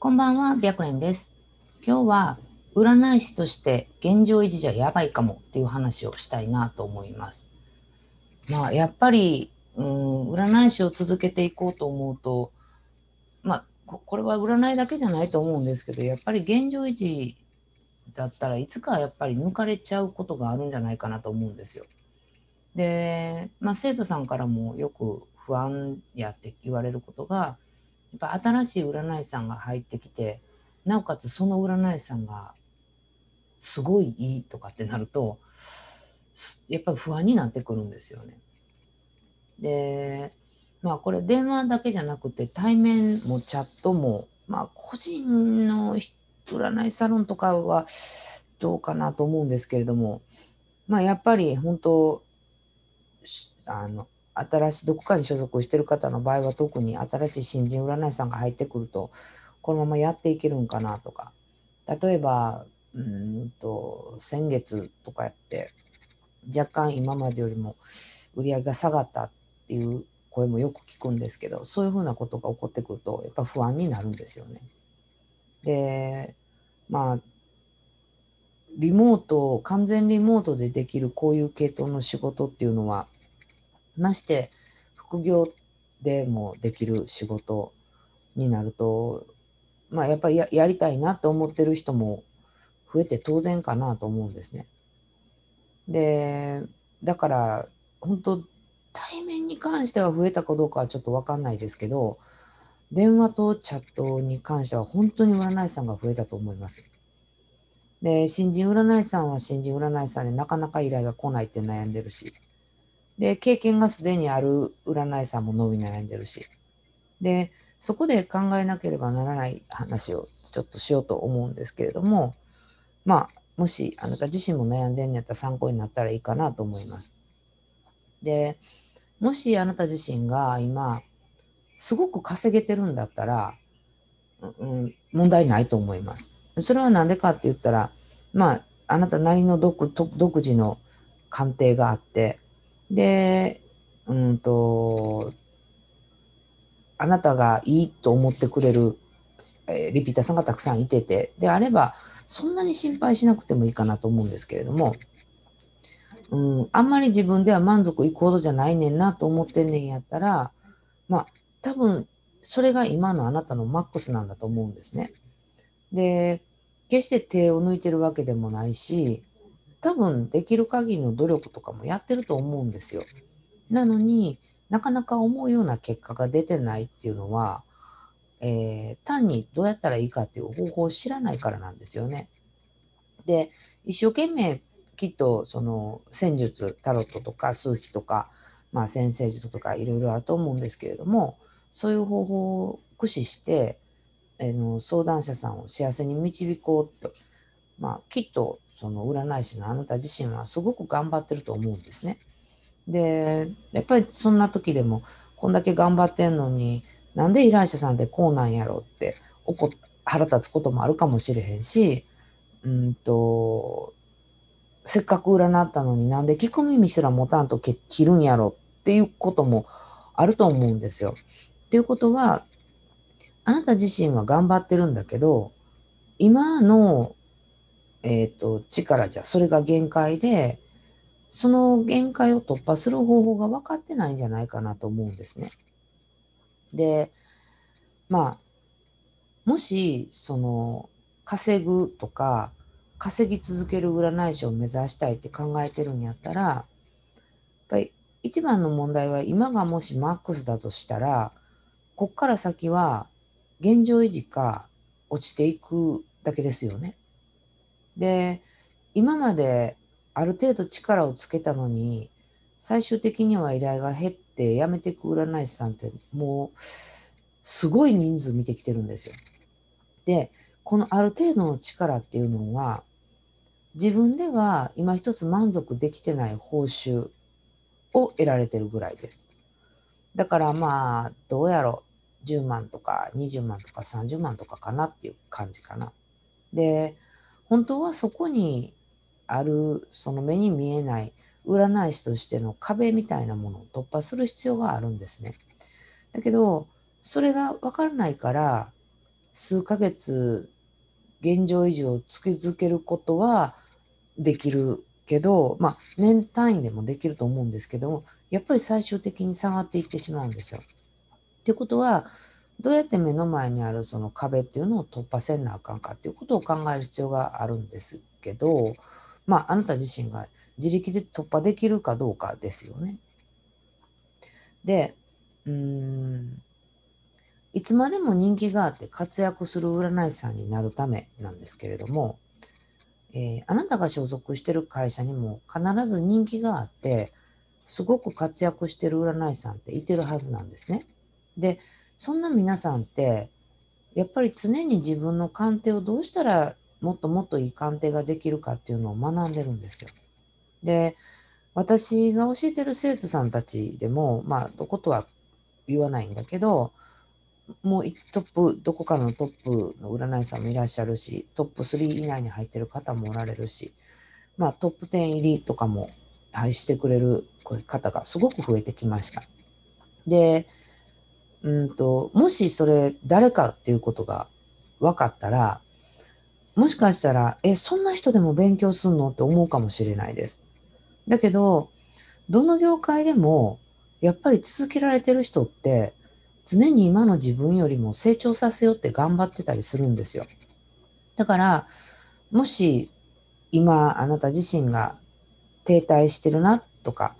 こんばんは、白蓮です。今日は占い師として現状維持じゃやばいかもっていう話をしたいなと思います。まあ、やっぱり、うん、占い師を続けていこうと思うと、まあ、これは占いだけじゃないと思うんですけど、やっぱり現状維持だったらいつかはやっぱり抜かれちゃうことがあるんじゃないかなと思うんですよ。で、まあ、生徒さんからもよく不安やって言われることが、っぱ新しい占い師さんが入ってきて、なおかつその占い師さんがすごいいいとかってなると、やっぱり不安になってくるんですよね。で、まあこれ電話だけじゃなくて対面もチャットも、まあ個人の占いサロンとかはどうかなと思うんですけれども、まあやっぱり本当、あの、新しいどこかに所属してる方の場合は特に新しい新人占い師さんが入ってくるとこのままやっていけるんかなとか例えばうんと先月とかやって若干今までよりも売り上げが下がったっていう声もよく聞くんですけどそういうふうなことが起こってくるとやっぱ不安になるんですよね。でまあリモート完全リモートでできるこういう系統の仕事っていうのはまして副業でもできる仕事になると、まあ、やっぱりやりたいなと思ってる人も増えて当然かなと思うんですね。で、だから本当対面に関しては増えたかどうかはちょっと分かんないですけど、電話とチャットに関しては本当に占い師さんが増えたと思います。で、新人占い師さんは新人占い師さんでなかなか依頼が来ないって悩んでるし、で、経験がすでにある占い師さんも伸び悩んでるし。で、そこで考えなければならない話をちょっとしようと思うんですけれども、まあ、もしあなた自身も悩んでんやったら参考になったらいいかなと思います。で、もしあなた自身が今、すごく稼げてるんだったら、うん、問題ないと思います。それは何でかって言ったら、まあ、あなたなりの独独自の鑑定があって、で、うんと、あなたがいいと思ってくれる、えーリピーターさんがたくさんいてて、であれば、そんなに心配しなくてもいいかなと思うんですけれども、うん、あんまり自分では満足いくほどじゃないねんなと思ってんねんやったら、まあ、多分、それが今のあなたのマックスなんだと思うんですね。で、決して手を抜いてるわけでもないし、多分できる限りの努力とかもやってると思うんですよ。なのになかなか思うような結果が出てないっていうのは、えー単にどうやったらいいかっていう方法を知らないからなんですよね。で一生懸命きっとその戦術タロットとか数秘とか、まあ、先生術とかいろいろあると思うんですけれどもそういう方法を駆使して、えーの相談者さんを幸せに導こうと、まあ、きっとその占い師のあなた自身はすごく頑張ってると思うんですね。で、やっぱりそんな時でも、こんだけ頑張ってんのに、なんで依頼者さんってこうなんやろって怒腹立つこともあるかもしれへんし、うんと、せっかく占ったのになんで聞く耳すら持たんと切るんやろっていうこともあると思うんですよ。っていうことは、あなた自身は頑張ってるんだけど、今のえっ、と、力じゃ、それが限界で、その限界を突破する方法が分かってないんじゃないかなと思うんですね。で、まあ、もし、その、稼ぐとか、稼ぎ続ける占い師を目指したいって考えてるんやったら、やっぱり一番の問題は今がもしマックスだとしたら、こっから先は現状維持か落ちていくだけですよね。で、今まである程度力をつけたのに、最終的には依頼が減って辞めていく占い師さんってもうすごい人数見てきてるんですよ。で、このある程度の力っていうのは、自分では今一つ満足できてない報酬を得られてるぐらいです。だからまあ、どうやろう、10万とか20万とか30万とかかなっていう感じかな。で、本当はそこにあるその目に見えない占い師としての壁みたいなものを突破する必要があるんですね。だけどそれが分からないから数ヶ月現状維持を突き続けることはできるけど、まあ、年単位でもできると思うんですけども、やっぱり最終的に下がっていってしまうんですよ。ってことは、どうやって目の前にあるその壁っていうのを突破せんなあかんかっていうことを考える必要があるんですけど、まあ、あなた自身が自力で突破できるかどうかですよね。で、うーん、いつまでも人気があって活躍する占い師さんになるためなんですけれども、えー、あなたが所属してる会社にも必ず人気があって、すごく活躍してる占い師さんっていてるはずなんですね。で、そんな皆さんって、やっぱり常に自分の鑑定をどうしたらもっともっといい鑑定ができるかっていうのを学んでるんですよ。で、私が教えてる生徒さんたちでも、まあ、どことは言わないんだけど、もうトップ、どこかのトップの占い師さんもいらっしゃるし、トップ3以内に入ってる方もおられるし、まあトップ10入りとかも愛してくれる方がすごく増えてきました。で、うんと、もしそれ誰かっていうことが分かったら、もしかしたら、え、そんな人でも勉強すんのって思うかもしれないです。だけど、どの業界でも、やっぱり続けられてる人って、常に今の自分よりも成長させようって頑張ってたりするんですよ。だから、もし今あなた自身が停滞してるなとか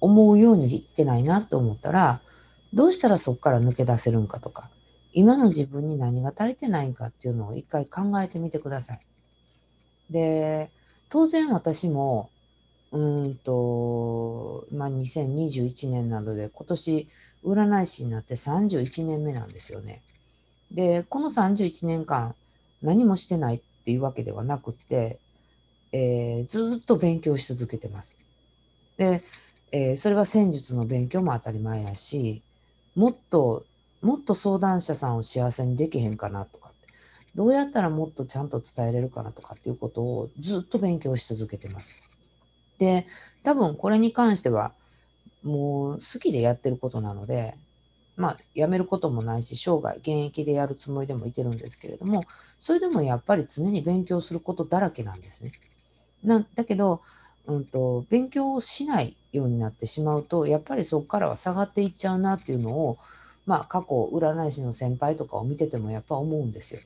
思うようにいってないなと思ったら、どうしたらそこから抜け出せるんかとか、今の自分に何が足りてないんかっていうのを一回考えてみてください。で、当然私も、うんと、まあ、2021年などで今年占い師になって31年目なんですよね。で、この31年間何もしてないっていうわけではなくて、えー、ずっと勉強し続けてます。で、えー、それは戦術の勉強も当たり前やし、もっともっと相談者さんを幸せにできへんかなとかどうやったらもっとちゃんと伝えれるかなとかっていうことをずっと勉強し続けてます。で、多分これに関してはもう好きでやってることなので、まあ、やめることもないし、生涯現役でやるつもりでもいてるんですけれども、それでもやっぱり常に勉強することだらけなんですね。なだけど、うんと、勉強をしないようになってしまうと、やっぱりそこからは下がっていっちゃうなっていうのを、まあ、過去占い師の先輩とかを見ててもやっぱ思うんですよ。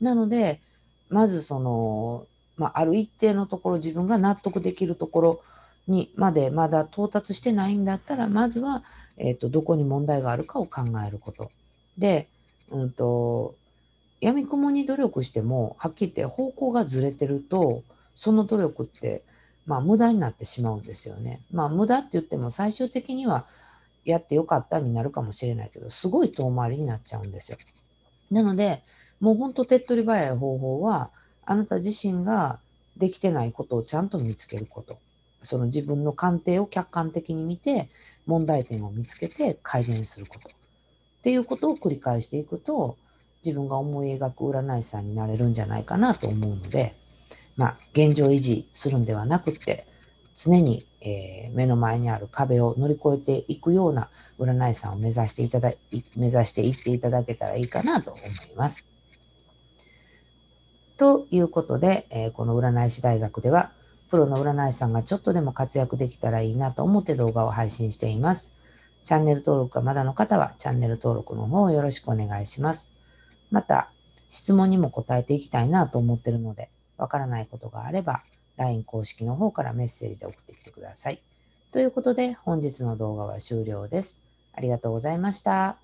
なので、まずその、まあ、ある一定のところ、自分が納得できるところにまでまだ到達してないんだったら、まずは、え、ー、と、どこに問題があるかを考えること。で、うんと、闇雲に努力しても、はっきり言って方向がずれてると、その努力って、まあ、無駄になってしまうんですよね。まあ、無駄って言っても、最終的には、やってよかったになるかもしれないけど、すごい遠回りになっちゃうんですよ。なので、もうほんと手っ取り早い方法は、あなた自身ができてないことをちゃんと見つけること。その自分の鑑定を客観的に見て、問題点を見つけて改善すること。っていうことを繰り返していくと、自分が思い描く占い師さんになれるんじゃないかなと思うので、まあ、現状維持するんではなくて、常にえー、目の前にある壁を乗り越えていくような占い師さんを目指していただ目指していっていただけたらいいかなと思います。ということで、えー、この占い師大学では、プロの占い師さんがちょっとでも活躍できたらいいなと思って動画を配信しています。チャンネル登録がまだの方は、チャンネル登録の方をよろしくお願いします。また、質問にも答えていきたいなと思ってるので、わからないことがあれば、LINE 公式の方からメッセージで送ってきてください。ということで本日の動画は終了です。ありがとうございました。